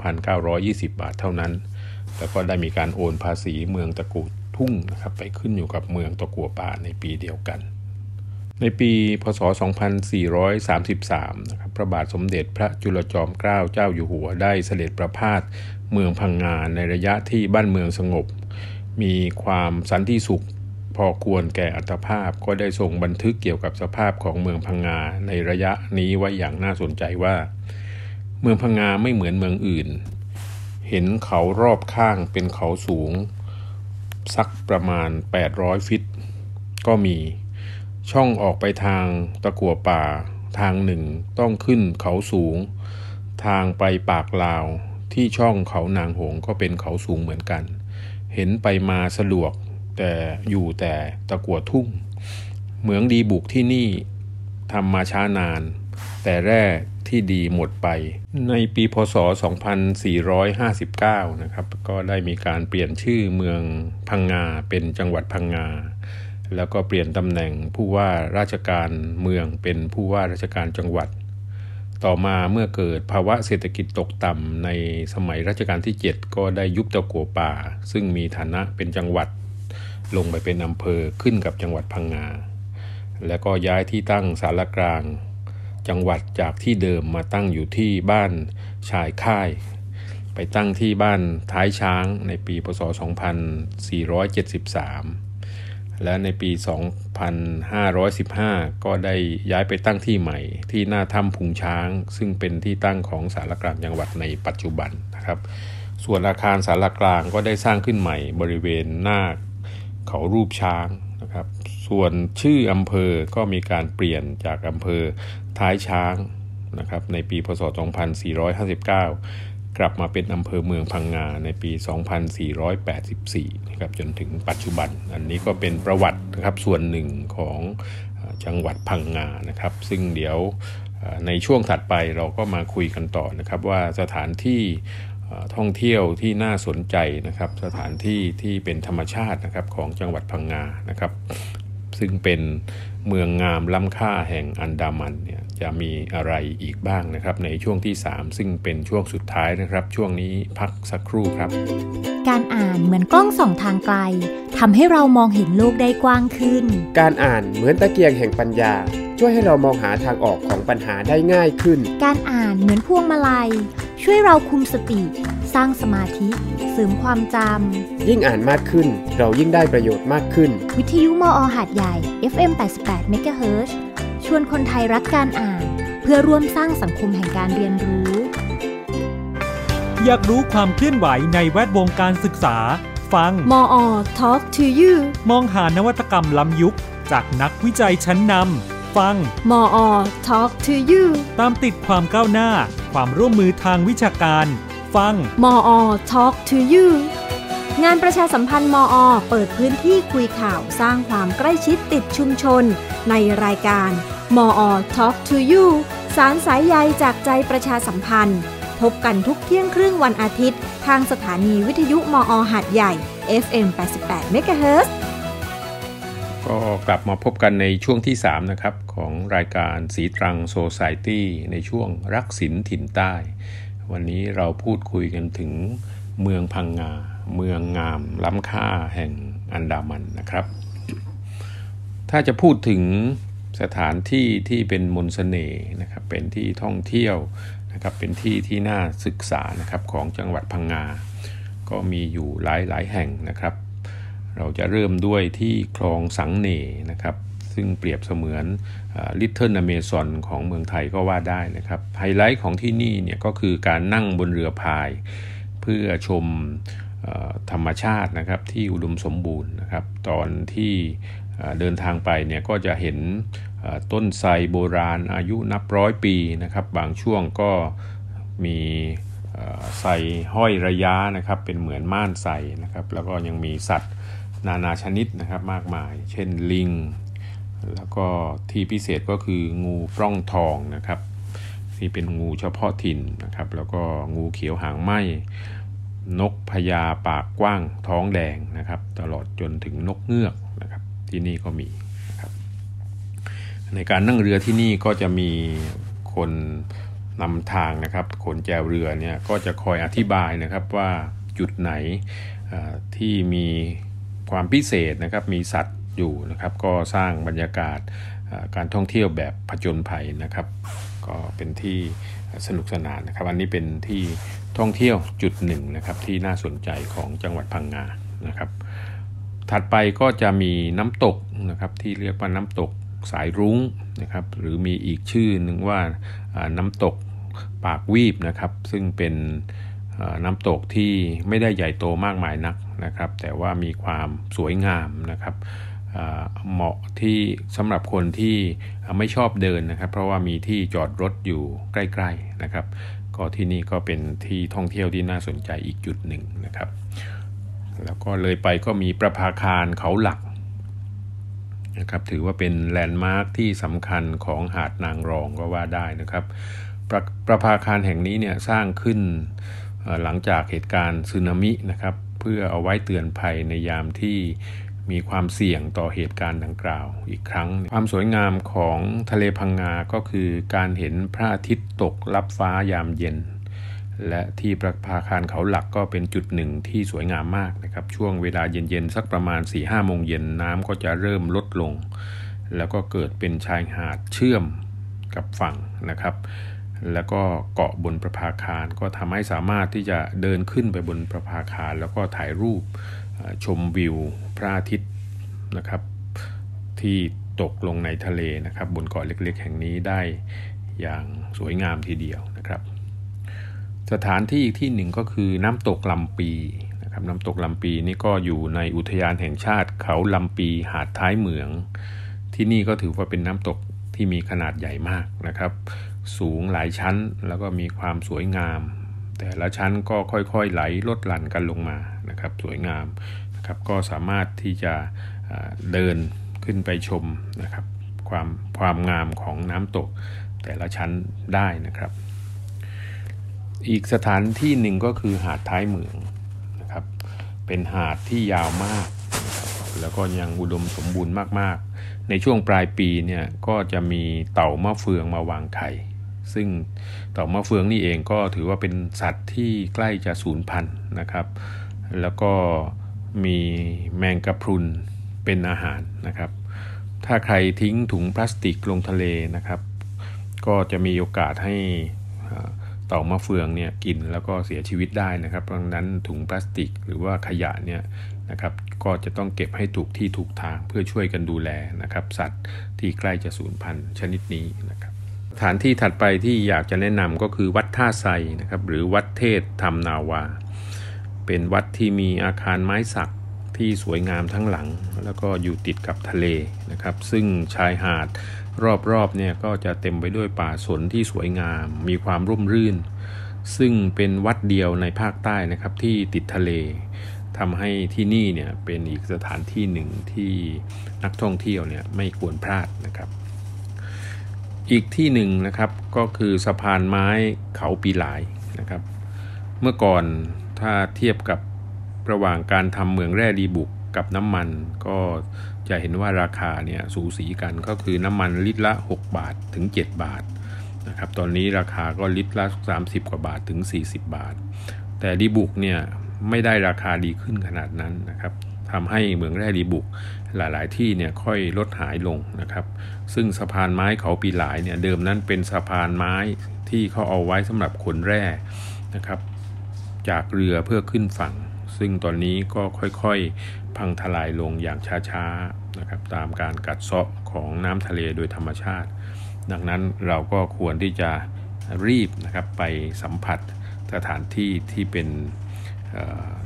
29,920 บาทเท่านั้น แล้วก็ได้มีการโอนภาษีเมืองตะกูทุ่งนะครับไปขึ้นอยู่กับเมืองตะกัวป่าในปีเดียวกัน ในปีพศ 2433 นะครับพระบาทสมเด็จพระจุลจอมเกล้าเจ้าอยู่หัวได้เสด็จประพาสเมืองพังงาในระยะที่บ้านเมืองสงบ มีความสันติสุข พอควรแก่อัตภาพก็ได้ทรงบันทึกเกี่ยวกับสภาพของเมืองพังงาในระยะนี้ไว้อย่างน่าสนใจว่า เมืองพังงาไม่เหมือนเมืองอื่น เห็นเขารอบข้างเป็นเขาสูง สักประมาณ 800 ฟิต ก็มีช่องออกไปทางตะกัวป่า ทางหนึ่งต้องขึ้นเขาสูง ทางไปปากลาวที่ช่องเขานางหงก็เป็นเขาสูงเหมือนกัน เห็นไปมาสะดวก แต่อยู่แต่ตะกัวทุ่ง เหมืองดีบุกที่นี่ทำมาช้านาน แต่แร่ที่ดีหมดไป ในปีพศ 2459 นะครับ ก็ได้มีการเปลี่ยนชื่อเมืองพังงาเป็นจังหวัดพังงา แล้วก็เปลี่ยนตำแหน่งผู้ว่าราชการเมืองเป็นผู้ว่าราชการจังหวัด ต่อมาเมื่อเกิดภาวะเศรษฐกิจตกต่ำในสมัยรัชกาลที่ 7 ก็ได้ยุบตะกัวป่า ซึ่งมีฐานะเป็นจังหวัด ลงไปเป็นอำเภอขึ้นกับจังหวัดพังงา แล้วก็ย้ายที่ตั้งสารกลาง จังหวัดจากที่เดิมมาตั้งอยู่ที่บ้านชายค่าย ไปตั้งที่บ้านท้ายช้างในปีพศ 2473 และในปี 2515 ก็ได้ย้ายไปตั้งที่ใหม่ ที่หน้าถ้ำพุงช้าง ซึ่งเป็นที่ตั้งของสารกลางจังหวัดในปัจจุบันนะครับส่วนอาคารสารกลางก็ได้สร้างขึ้นใหม่บริเวณหน้า เขารูปช้างนะครับ ส่วนชื่ออำเภอก็มีการเปลี่ยนจากอำเภอท้ายช้างนะครับในปีพศ 2459 กลับมาเป็นอำเภอเมืองพังงาในปี 2484 นะครับจนถึงปัจจุบัน อันนี้ก็เป็นประวัตินะครับส่วนหนึ่งของจังหวัดพังงานะครับ ซึ่งเดี๋ยวในช่วงถัดไปเราก็มาคุยกันต่อนะครับว่าสถานที่ ท่องเที่ยวที่น่าสนใจนะครับ สถานที่ที่เป็นธรรมชาตินะครับของจังหวัดพังงานะครับ ซึ่งเป็นเมืองงามล้ำค่าแห่งอันดามันเนี่ยจะมีอะไรอีกบ้างนะครับ ในช่วงที่ 3 ซึ่งเป็นช่วงสุดท้ายนะครับ ช่วงนี้พักสักครู่ครับ การอ่านเหมือนกล้องส่องทางไกลทำให้เรามองเห็นโลกได้กว้างขึ้น การอ่านเหมือนตะเกียงแห่งปัญญา ช่วยให้เรามองหาทางออกของปัญหาได้ง่ายขึ้น การอ่านเหมือนพวงมาลัย ช่วยเราคุมสติ สร้างสมาธิ เสริมความจำ ยิ่งอ่านมากขึ้น เรายิ่งได้ประโยชน์มากขึ้น วิทยุมอหาดใหญ่ FM 88 MHz ชวนคนไทยรักการอ่าน เพื่อร่วมสร้างสังคมแห่งการเรียนรู้ อยากรู้ความเคลื่อนไหวในแวดวงการศึกษา ฟังมอ Talk to you มองหานวัตกรรมล้ำยุค จากนักวิจัยชั้นนำ ฟังมอ Talk to you ตามติดความก้าวหน้า ความร่วมมือทางวิชาการ ฟังมอ Talk to you งานประชาสัมพันธ์มอ เปิดพื้นที่คุยข่าวสร้างความใกล้ชิดติดชุมชน ในรายการ มอ Talk to you สารสายใยจากใจประชาสัมพันธ์ พบกันทุกเที่ยงครึ่งวันอาทิตย์ ทางสถานีวิทยุมอ หัดใหญ่ FM 88 MHz ก็กลับมาพบกันในช่วงที่ 3 นะครับ ของรายการสีตรังโซซายตี้ในช่วงรักศิลถิ่นใต้ วันนี้เราพูดคุยกันถึงเมืองพังงา เมืองงามล้ำค่าแห่งอันดามันนะครับ ถ้าจะพูดถึงสถานที่ที่เป็นมนสเสน่ห์นะครับ เป็นที่ท่องเที่ยวนะครับ เป็นที่ที่น่าศึกษานะครับของจังหวัดพังงา ก็มีอยู่หลายหลายแห่งนะครับ เราจะเริ่มด้วยที่คลองสังเน่ห์นะครับ ซึ่งเปรียบเสมือน Little Amazon ของเมืองไทยก็ว่าได้นะครับ ไฮไลท์ของที่นี่เนี่ยก็คือการนั่งบนเรือพาย เพื่อชมธรรมชาตินะครับที่อุดมสมบูรณ์นะครับ ตอนที่เดินทางไปเนี่ยก็จะเห็นต้นไทรโบราณอายุนับร้อยปีนะครับ บางช่วงก็มีไทรห้อยระยะนะครับ เป็นเหมือนม่านไทรนะครับ แล้วก็ยังมีสัตว์ นานาชนิดนะครับมากมาย เช่นลิง แล้วก็ที่พิเศษก็คืองูปล้องทองนะครับที่เป็นงูเฉพาะถิ่นนะครับ แล้วก็งูเขียวหางไหมนกพญาปากกว้างท้องแดงนะครับ ตลอดจนถึงนกเงือกนะครับที่นี่ก็มีนะครับ ในการนั่งเรือที่นี่ก็จะมีคนนำทางนะครับคนแจวเรือเนี่ยก็จะคอยอธิบายนะครับว่าจุดไหนที่มี ความพิเศษนะครับมีสัตว์อยู่นะครับ ก็สร้างบรรยากาศการท่องเที่ยวแบบผจญภัยนะครับ ก็เป็นที่สนุกสนานนะครับ อันนี้เป็นที่ท่องเที่ยวจุดหนึ่งนะครับที่น่าสนใจของจังหวัดพังงานะครับ ถัดไปก็จะมีน้ำตกนะครับที่เรียกว่าน้ำตกสายรุ้งนะครับ หรือมีอีกชื่อหนึ่งว่าน้ำตกปากวีบนะครับ ซึ่งเป็น น้ำตกที่ไม่ได้ใหญ่โตมากมายนักนะครับ แต่ว่ามีความสวยงามนะครับเหมาะที่สำหรับคนที่ไม่ชอบเดินนะครับ เพราะว่ามีที่จอดรถอยู่ใกล้ๆนะครับ ก็ที่นี่ก็เป็นที่ท่องเที่ยวที่น่าสนใจอีกจุดหนึ่งนะครับ แล้วก็เลยไปก็มีประภาคารเขาหลักนะครับถือว่าเป็นแลนด์มาร์คที่สำคัญของหาดนางรองก็ว่าได้นะครับ ประประภาคารแห่งนี้เนี่ยสร้างขึ้น หลังจากเหตุการณ์สึนามินะครับเพื่อเอาไว้เตือนภัยในยามที่มีความเสี่ยงต่อเหตุการณ์ดังกล่าวอีกครั้ง ความสวยงามของทะเลพังงา ก็คือการเห็นพระอาทิตย์ตกลับฟ้ายามเย็น และที่ประภาคารเขาหลักก็เป็นจุดหนึ่งที่สวยงามมากนะครับ ช่วงเวลาเย็นๆ สักประมาณ4ี่ห้าโมงเย็นน้ำก็จะเริ่มลดลง แล้วก็เกิดเป็นชายหาดเชื่อมกับฝั่งนะครับ แล้วก็เกาะบนประภาคารก็ทำให้สามารถที่จะเดินขึ้นไปบนประภาคาร แล้วก็ถ่ายรูปชมวิวพระอาทิตย์นะครับ ที่ตกลงในทะเลนะครับ บนเกาะเล็กๆ แห่งนี้ได้อย่างสวยงามทีเดียวนะครับ สถานที่อีกที่หนึ่งก็คือน้ำตกลำปีนะครับน้ำตกลำปีนี่ก็อยู่ในอุทยานแห่งชาติเขาลำปีหาดท้ายเหมือง ที่นี่ก็ถือว่าเป็นน้ำตกที่มีขนาดใหญ่มากนะครับ สูงหลายชั้น แล้วก็มีความสวยงาม แต่ละชั้นก็ค่อยๆไหลลดหลั่นกันลงมานะครับสวยงามนะครับก็สามารถที่จะเดินขึ้นไปชมนะครับความความงามของน้ำตกแต่ละชั้นได้นะครับ อีกสถานที่หนึ่งก็คือหาดท้ายเหมืองนะครับ เป็นหาดที่ยาวมากนะครับแล้วก็ยังอุดมสมบูรณ์มากๆ ในช่วงปลายปีเนี่ยก็จะมีเต่ามะเฟืองมาวางไข่ ซึ่งต่ามะเฟืองนี่เองก็ถือว่าเป็นสัตว์ที่ใกล้จะสูญพันธุ์นะครับ แล้วก็มีแมงกะพรุนเป็นอาหารนะครับ ถ้าใครทิ้งถุงพลาสติกลงทะเลนะครับ ก็จะมีโอกาสให้ต่ามะเฟืองเนี่ยกินแล้วก็เสียชีวิตได้นะครับ ดังนั้นถุงพลาสติกหรือว่าขยะเนี่ยนะครับ ก็จะต้องเก็บให้ถูกที่ถูกทางเพื่อช่วยกันดูแลนะครับ สัตว์ที่ใกล้จะสูญพันธุ์ชนิดนี้นะครับ ถานที่ถัดไปที่อยากจะแนะนำก็คือวัดท่าไซนะครับ หรือวัดเทศธรรมนาวา เป็นวัดที่มีอาคารไม้สักที่สวยงามทั้งหลัง แล้วก็อยู่ติดกับทะเลนะครับ ซึ่งชายหาดรอบๆเนี่ยก็จะเต็มไปด้วยป่าสนที่สวยงาม มีความร่มรื่น ซึ่งเป็นวัดเดียวในภาคใต้นะครับที่ติดทะเลทำให้ที่นี่เนี่ยเป็นอีกสถานที่หนึ่งที่นักท่องเที่ยวเนี่ยไม่ควรพลาดนะครับ อีกที่หนึ่งนะครับก็คือสะพานไม้เขาปีหลายนะครับ เมื่อก่อนถ้าเทียบกับระหว่างการทำเมืองแร่ดีบุกกับน้ำมันก็จะเห็นว่าราคาเนี่ยสูสีกันก็คือน้ำมันลิตรละ 6 บาทถึง 7 บาทนะครับตอนนี้ราคาก็ลิตรละ 30 กว่าบาทถึง 40 บาท แต่ดีบุกเนี่ยไม่ได้ราคาดีขึ้นขนาดนั้นนะครับทำให้เมืองแร่ดีบุก หลาย ๆ ที่เนี่ยค่อยลดหายลงนะครับ ซึ่งสะพานไม้เขาปีหลายเนี่ยเดิมนั้นเป็นสะพานไม้ที่เขาเอาไว้สำหรับขนแร่นะครับ จากเรือเพื่อขึ้นฝั่ง ซึ่งตอนนี้ก็ค่อยๆ พังทลายลงอย่างช้า ๆ นะครับ ตามการกัดเซาะของน้ำทะเลโดยธรรมชาติ ดังนั้นเราก็ควรที่จะรีบนะครับไปสัมผัสสถานที่ที่เป็น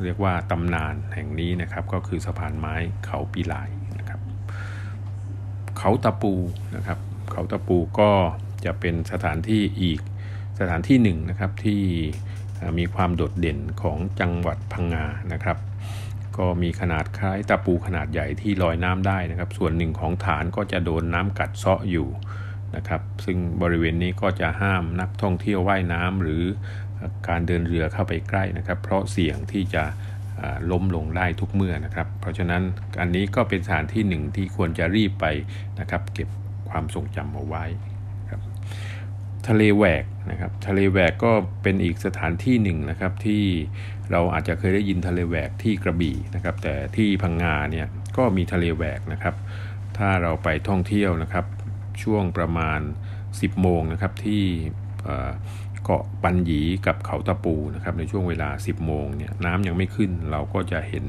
เรียกว่าตำนานแห่งนี้นะครับก็คือสะพานไม้เขาปีลายนะครับ เขาตะปูนะครับ เขาตะปูก็จะเป็นสถานที่อีกสถานที่หนึ่งนะครับที่มีความโดดเด่นของจังหวัดพังงานะครับ ก็มีขนาดคล้ายตะปูขนาดใหญ่ที่ลอยน้ำได้นะครับ ส่วนหนึ่งของฐานก็จะโดนน้ำกัดเซาะอยู่นะครับ ซึ่งบริเวณนี้ก็จะห้ามนักท่องเที่ยวว่ายน้ำหรือ การเดินเรือเข้าไปใกล้นะครับ เพราะเสี่ยงที่จะล้มลงได้ทุกเมื่อนะครับ เพราะฉะนั้นอันนี้ก็เป็นสถานที่หนึ่งที่ควรจะรีบไปนะครับ เก็บความทรงจำเอาไว้ครับทะเลแหวกนะครับทะเลแหวกก็เป็นอีกสถานที่หนึ่งนะครับที่เราอาจจะเคยได้ยินทะเลแหวกที่กระบี่นะครับ แต่ที่พังงาเนี่ยก็มีทะเลแหวกนะครับ ถ้าเราไปท่องเที่ยวนะครับช่วงประมาณ 10 โมงนะครับที่ เกาะปันหยีกับเขาตะปูนะครับในช่วงเวลา 10 โมงเนี่ยน้ำยังไม่ขึ้นเราก็จะเห็น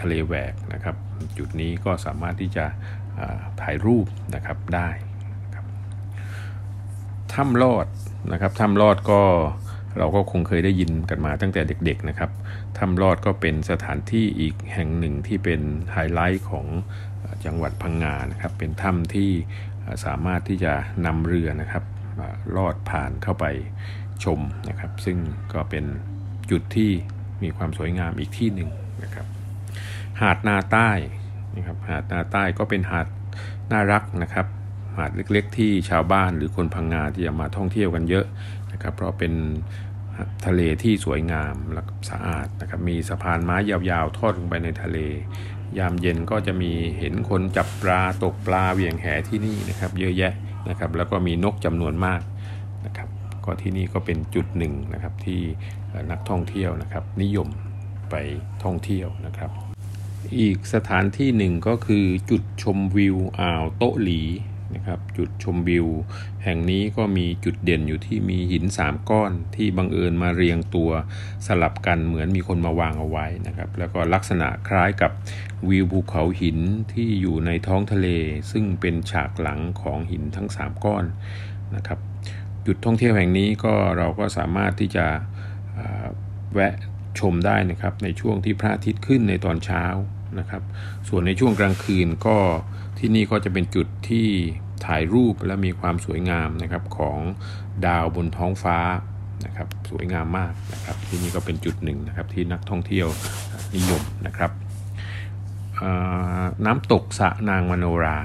ทะเลแหวกนะครับ จุดนี้ก็สามารถที่จะถ่ายรูปนะครับได้ครับถ้ำลอดนะครับถ้ำลอดก็เราก็คงเคยได้ยินกันมาตั้งแต่เด็กๆนะครับถ้ำลอดก็เป็นสถานที่อีกแห่งหนึ่งที่เป็นไฮไลท์ของจังหวัดพังงานะครับ เป็นถ้ำที่สามารถที่จะนำเรือนะครับลอดผ่านเข้าไป ชมนะครับ ซึ่งก็เป็นจุดที่มีความสวยงามอีกที่หนึ่งนะครับ หาดนาใต้นะครับหาดนาใต้ก็เป็นหาดน่ารักนะครับ หาดเล็กๆ ที่ชาวบ้านหรือคนพังงาที่จะมาท่องเที่ยวกันเยอะนะครับ เพราะเป็นทะเลที่สวยงามและสะอาดนะครับมีสะพานไม้ยาวๆ ทอดลงไปในทะเล ยามเย็นก็จะมีเห็นคนจับปลาตกปลาเวียงแหที่นี่นะครับ เยอะแยะนะครับ แล้วก็มีนกจำนวนมาก ก็ที่นี่ก็เป็นจุดหนึ่งนะครับที่นักท่องเที่ยวนะครับ นิยมไปท่องเที่ยวนะครับ อีกสถานที่หนึ่งก็คือจุดชมวิวอ่าวโตหลีนะครับจุดชมวิว แห่งนี้ก็มีจุดเด่นอยู่ที่มีหิน 3 ก้อนที่บังเอิญมาเรียงตัวสลับกันเหมือนมีคนมาวางเอาไว้นะครับแล้วก็ลักษณะคล้ายกับวิวภูเขาหินที่อยู่ในท้องทะเล ซึ่งเป็นฉากหลังของหินทั้ง 3 ก้อนนะครับ จุดท่องเที่ยวแห่งนี้ก็เราก็สามารถที่จะแวะชมได้นะครับในช่วงที่พระอาทิตย์ขึ้นในตอนเช้านะครับ ส่วนในช่วงกลางคืนก็ที่นี่ก็จะเป็นจุดที่ถ่ายรูปและมีความสวยงามนะครับของดาวบนท้องฟ้านะครับสวยงามมากนะครับ ที่นี่ก็เป็นจุดหนึ่งนะครับที่นักท่องเที่ยวนิยมนะครับน้ำตกสะนางมโนรา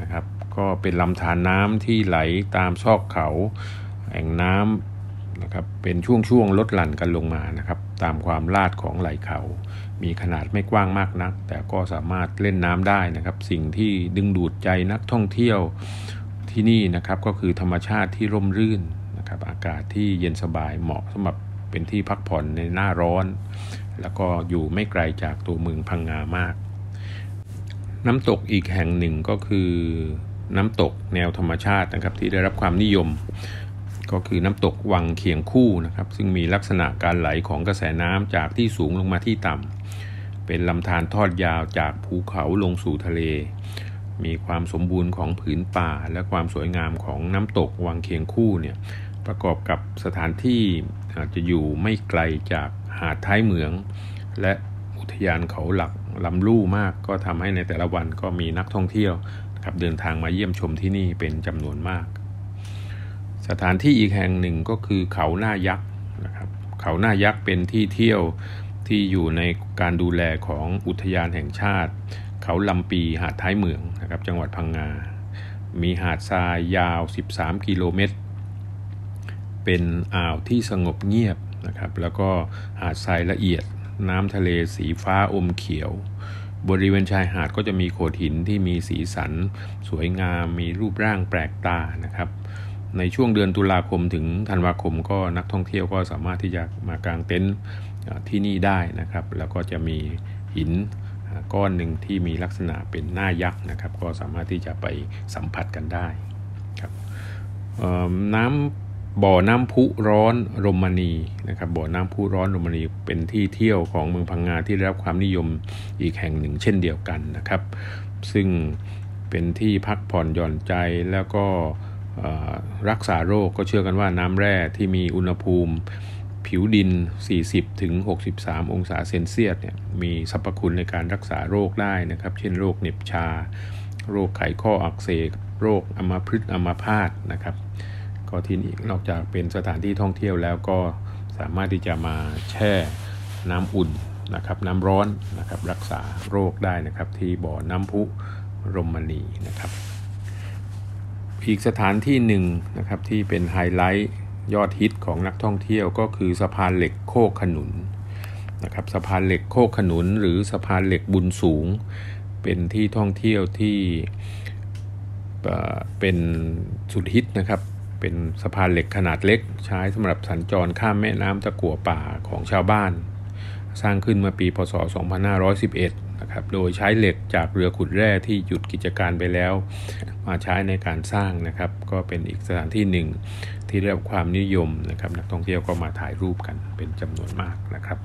นะครับ ก็เป็นลำธารน้ำที่ไหลตามซอกเขา แอ่งน้ำนะครับเป็นช่วงๆลดหลั่นกันลงมานะครับตามความลาดของไหลเขา มีขนาดไม่กว้างมากนัก แต่ก็สามารถเล่นน้ำได้นะครับ สิ่งที่ดึงดูดใจนักท่องเที่ยวที่นี่นะครับก็คือธรรมชาติที่ร่มรื่นนะครับอากาศที่เย็นสบายเหมาะสำหรับเป็นที่พักผ่อนในหน้าร้อน แล้วก็อยู่ไม่ไกลจากตัวเมืองพังงามาก น้ำตกอีกแห่งหนึ่งก็คือน้ำตกแนวธรรมชาตินะครับที่ได้รับความนิยม ก็คือน้ำตกวังเคียงคู่นะครับ ซึ่งมีลักษณะการไหลของกระแสน้ำจากที่สูงลงมาที่ต่ำเป็นลำธารทอดยาวจากภูเขาลงสู่ทะเล มีความสมบูรณ์ของผืนป่า และความสวยงามของน้ำตกวังเคียงคู่เนี่ยประกอบกับสถานที่อาจจะอยู่ไม่ไกลจากหาดท้ายเหมือง และอุทยานเขาหลักลำลู่มาก ก็ทำให้ในแต่ละวันก็มีนักท่องเที่ยวครับเดินทางมาเยี่ยมชมที่นี่เป็นจำนวนมาก สถานที่อีกแห่งหนึ่งก็คือเขาหน้ายักษ์นะครับ เขาหน้ายักษ์เป็นที่เที่ยวที่อยู่ในการดูแลของอุทยานแห่งชาติ เขาลำปีหาดท้ายเมืองนะครับจังหวัดพังงา มีหาดทรายยาว 13 กิโลเมตร เป็นอ่าวที่สงบเงียบนะครับแล้วก็หาดทรายละเอียด น้ำทะเลสีฟ้าอมเขียว บริเวณชายหาดก็จะมีโขดหินที่มีสีสัน สวยงามมีรูปร่างแปลกตานะครับ ในช่วงเดือนตุลาคมถึงธันวาคมก็นักท่องเที่ยวก็สามารถที่จะมากางเต็นท์ที่นี่ได้นะครับ แล้วก็จะมีหินก้อนหนึ่งที่มีลักษณะเป็นหน้ายักษ์นะครับ ก็สามารถที่จะไปสัมผัสกันได้ครับน้ำบ่อน้ำพุร้อนโรมณีนะครับบ่อน้ำพุร้อนโรมณีเป็นที่เที่ยวของเมืองพังงาที่ได้รับความนิยมอีกแห่งหนึ่ง เช่นเดียวกันนะครับ ซึ่งเป็นที่พักผ่อนหย่อนใจแล้วก็ รักษาโรคก็เชื่อกันว่าน้ำแร่ที่มีอุณหภูมิผิวดิน 40 ถึง 63 องศาเซนเซียสเนี่ยมีสรรพคุณในการรักษาโรคได้นะครับ เช่นโรคเหน็บชา โรคไขข้ออักเสบโรคอัมพฤกษ์อัมาพาตนะครับ ก็ที่นี่นอกจากเป็นสถานที่ท่องเที่ยวแล้วก็สามารถที่จะมาแช่น้ำอุ่นนะครับ น้ำร้อนนะครับ รักษาโรคได้นะครับ ที่บ่อน้ำพุรมณีนะครับ อีกสถานที่หนึ่งนะครับที่เป็นไฮไลท์ยอดฮิตของนักท่องเที่ยวก็คือสะพานเหล็กโคกขนุนนะครับสะพานเหล็กโคกขนุน หรือสะพานเหล็กบุญสูง เป็นที่ท่องเที่ยวที่เป็นสุดฮิตนะครับเป็นสะพานเหล็กขนาดเล็ก ใช้สำหรับสัญจรข้ามแม่น้ำตะกั่วป่าของชาวบ้าน สร้างขึ้นมื่อปีพศ 2511 นะครับโดยใช้เหล็กจากเรือขุดแร่ที่หยุดกิจการไปแล้ว มาใช้ในการสร้างนะครับ ก็เป็นอีกสถานที่หนึ่งที่ได้รับความนิยมนะครับนักท่องเที่ยวก็มาถ่ายรูปกันเป็นจำนวนมากนะครับ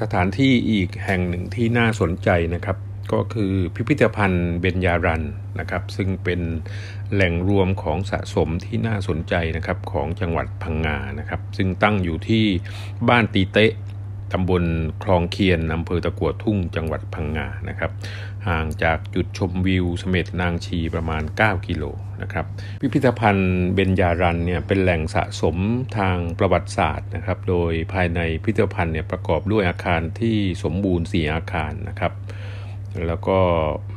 สถานที่อีกแห่งหนึ่งที่น่าสนใจนะครับก็คือพิพิธภัณฑ์เบญญารันนะครับ ซึ่งเป็นแหล่งรวมของสะสมที่น่าสนใจนะครับของจังหวัดพังงานะครับ ซึ่งตั้งอยู่ที่บ้านตีเตะ ตำบลคลองเคียนอำเภอตะกัวทุ่งจังหวัดพังงานะครับ ห่างจากจุดชมวิวสเม็ดนางชีประมาณ 9 กิโลนะครับ พิพิธภัณฑ์เบญญารันเนี่ยเป็นแหล่งสะสมทางประวัติศาสตร์นะครับ โดยภายในพิพิธภัณฑ์เนี่ยประกอบด้วยอาคารที่สมบูรณ์ 4 อาคารนะครับ แล้วก็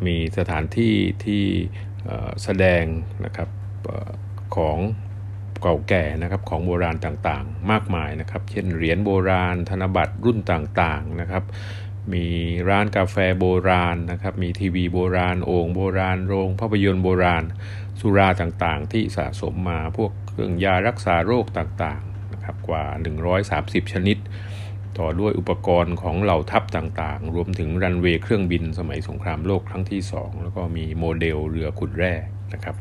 มีสถานที่ที่แสดงนะครับของ เก่าแก่นะครับของโบราณต่างๆ มากมายนะครับ เช่นเหรียญโบราณ ธนบัตรรุ่นต่างๆนะครับ มีร้านกาแฟโบราณนะครับ มีทีวีโบราณ โอ่งโบราณ โรงภาพยนตร์โบราณ สุราต่างๆ ที่สะสมมาพวกเครื่องยารักษาโรคต่างๆนะครับกว่า 130 ชนิด ต่อด้วยอุปกรณ์ของเหล่าทัพต่างๆ รวมถึงรันเวย์เครื่องบินสมัยสงครามโลกครั้งที่ 2 แล้วก็มีโมเดลเรือขุดแร่นะครับ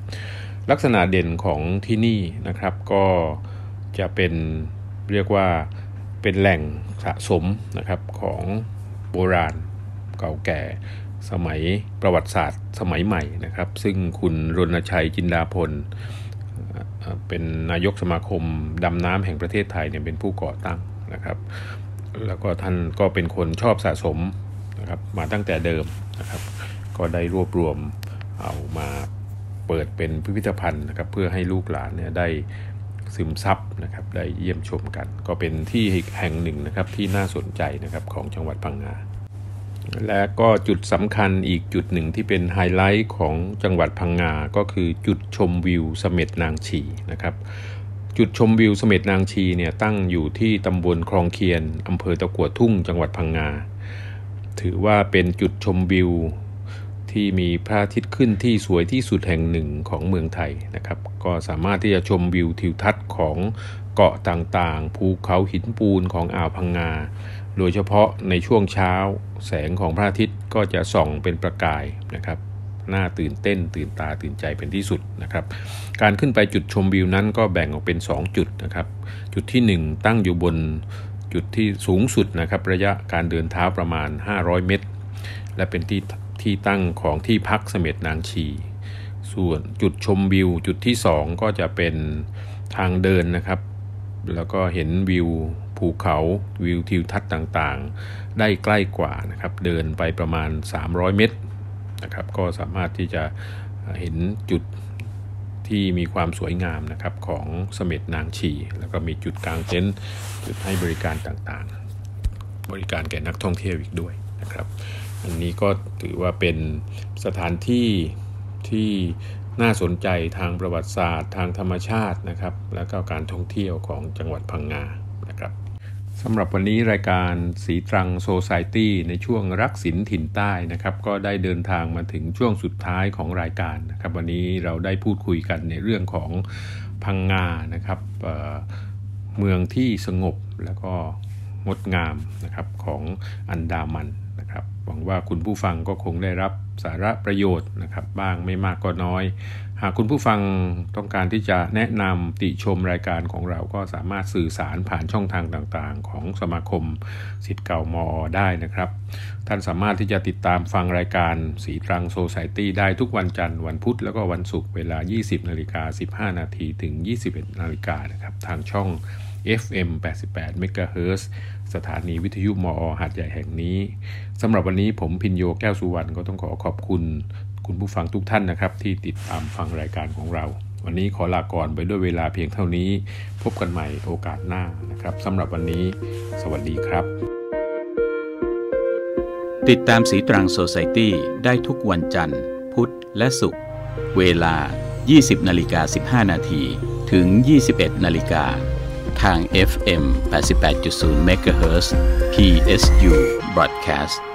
ลักษณะเด่นของที่นี่นะครับก็จะเป็นเรียกว่าเป็นแหล่งสะสมนะครับของโบราณเก่าแก่สมัยประวัติศาสตร์สมัยใหม่นะครับ ซึ่งคุณรณชัยจินดาพล เป็นนายกสมาคมดำน้ำแห่งประเทศไทยเนี่ยเป็นผู้ก่อตั้งนะครับ แล้วก็ท่านก็เป็นคนชอบสะสมนะครับมาตั้งแต่เดิมนะครับ ก็ได้รวบรวมเอามา เปิดเป็นพิพิธภัณฑ์นะครับเพื่อให้ลูกหลานเนี่ยได้ซึมซับนะครับได้เยี่ยมชมกัน ก็เป็นที่แห่งหนึ่งนะครับที่น่าสนใจนะครับของจังหวัดพังงาและก็จุดสำคัญอีกจุดหนึ่งที่เป็นไฮไลท์ของจังหวัดพังงา ก็คือจุดชมวิวเสม็ดนางชีนะครับจุดชมวิวเสม็ดนางชีเนี่ยตั้งอยู่ที่ตำบลคลองเคียนอำเภอตะกัวทุ่งจังหวัดพังงา ถือว่าเป็นจุดชมวิว ที่มีพระอาทิตย์ขึ้นที่สวยที่สุดแห่งหนึ่งของเมืองไทยนะครับ ก็สามารถที่จะชมวิวทิวทัศน์ของเกาะต่างๆ ภูเขาหินปูนของอ่าวพังงา โดยเฉพาะในช่วงเช้าแสงของพระอาทิตย์ก็จะส่องเป็นประกายนะครับน่าตื่นเต้นตื่นตาตื่นใจเป็นที่สุดนะครับ การขึ้นไปจุดชมวิวนั้นก็แบ่งออกเป็น 2 จุดนะครับ จุดที่ 1 ตั้งอยู่บนจุดที่สูงสุดนะครับ ระยะการเดินเท้าประมาณ 500 เมตร และเป็นที่ ที่ตั้งของที่พักเสม็ดนางชี ส่วนจุดชมวิวจุดที่2ก็จะเป็นทางเดินนะครับ แล้วก็เห็นวิวภูเขาวิวทิวทัศน์ต่างๆ ได้ใกล้กว่านะครับ เดินไปประมาณ 300 เมตรนะครับ ก็สามารถที่จะเห็นจุดที่มีความสวยงามนะครับของเสม็ดนางชี แล้วก็มีจุดกลางเต็นท์จุดให้บริการต่างๆ บริการแก่นักท่องเที่ยวอีกด้วยนะครับ อันนี้ก็ถือว่าเป็นสถานที่ที่น่าสนใจทางประวัติศาสตร์ ทางธรรมชาตินะครับ และก็การท่องเที่ยวของจังหวัดพังงานะครับสำหรับวันนี้รายการสีตรังโซซายตี้ในช่วงรักศิลถิ่นใต้นะครับ ก็ได้เดินทางมาถึงช่วงสุดท้ายของรายการนะครับ วันนี้เราได้พูดคุยกันในเรื่องของพังงานะครับเเมืองที่สงบแล้วก็งดงามนะครับของอันดามัน นะครับหวังว่าคุณผู้ฟังก็คงได้รับสาระประโยชน์นะครับบ้างไม่มากก็น้อย หากคุณผู้ฟังต้องการที่จะแนะนำติชมรายการของเราก็สามารถสื่อสารผ่านช่องทางต่างๆ ของสมาคมสิทธิ์เก่ามอได้นะครับ ท่านสามารถที่จะติดตามฟังรายการสีตรังโซไซตี้ได้ทุกวันจันทร์วันพุธแล้วก็วันศุกร์เวลา 20นาฬิกา15นาทีถึง 21นาฬิกานะครับทางช่อง FM 88 MHz สถานีวิทยุมอหัดใหญ่แห่งนี้สำหรับวันนี้ผมพินโยแก้วสุวรรณก็ต้องขอขอบคุณ คุณผู้ฟังทุกท่านนะครับ ที่ติดตามฟังรายการของเรา วันนี้ขอลาก่อนไปด้วยเวลาเพียงเท่านี้ พบกันใหม่โอกาสหน้านะครับสำหรับวันนี้ สวัสดีครับ ติดตามสีตรังโซไซตี้ได้ทุกวันจันทร์ พุธและศุกร์เวลา 20นาฬิกา15นาทีถึง 21นาฬิกา ทาง FM 88.0 MHz PSU Broadcast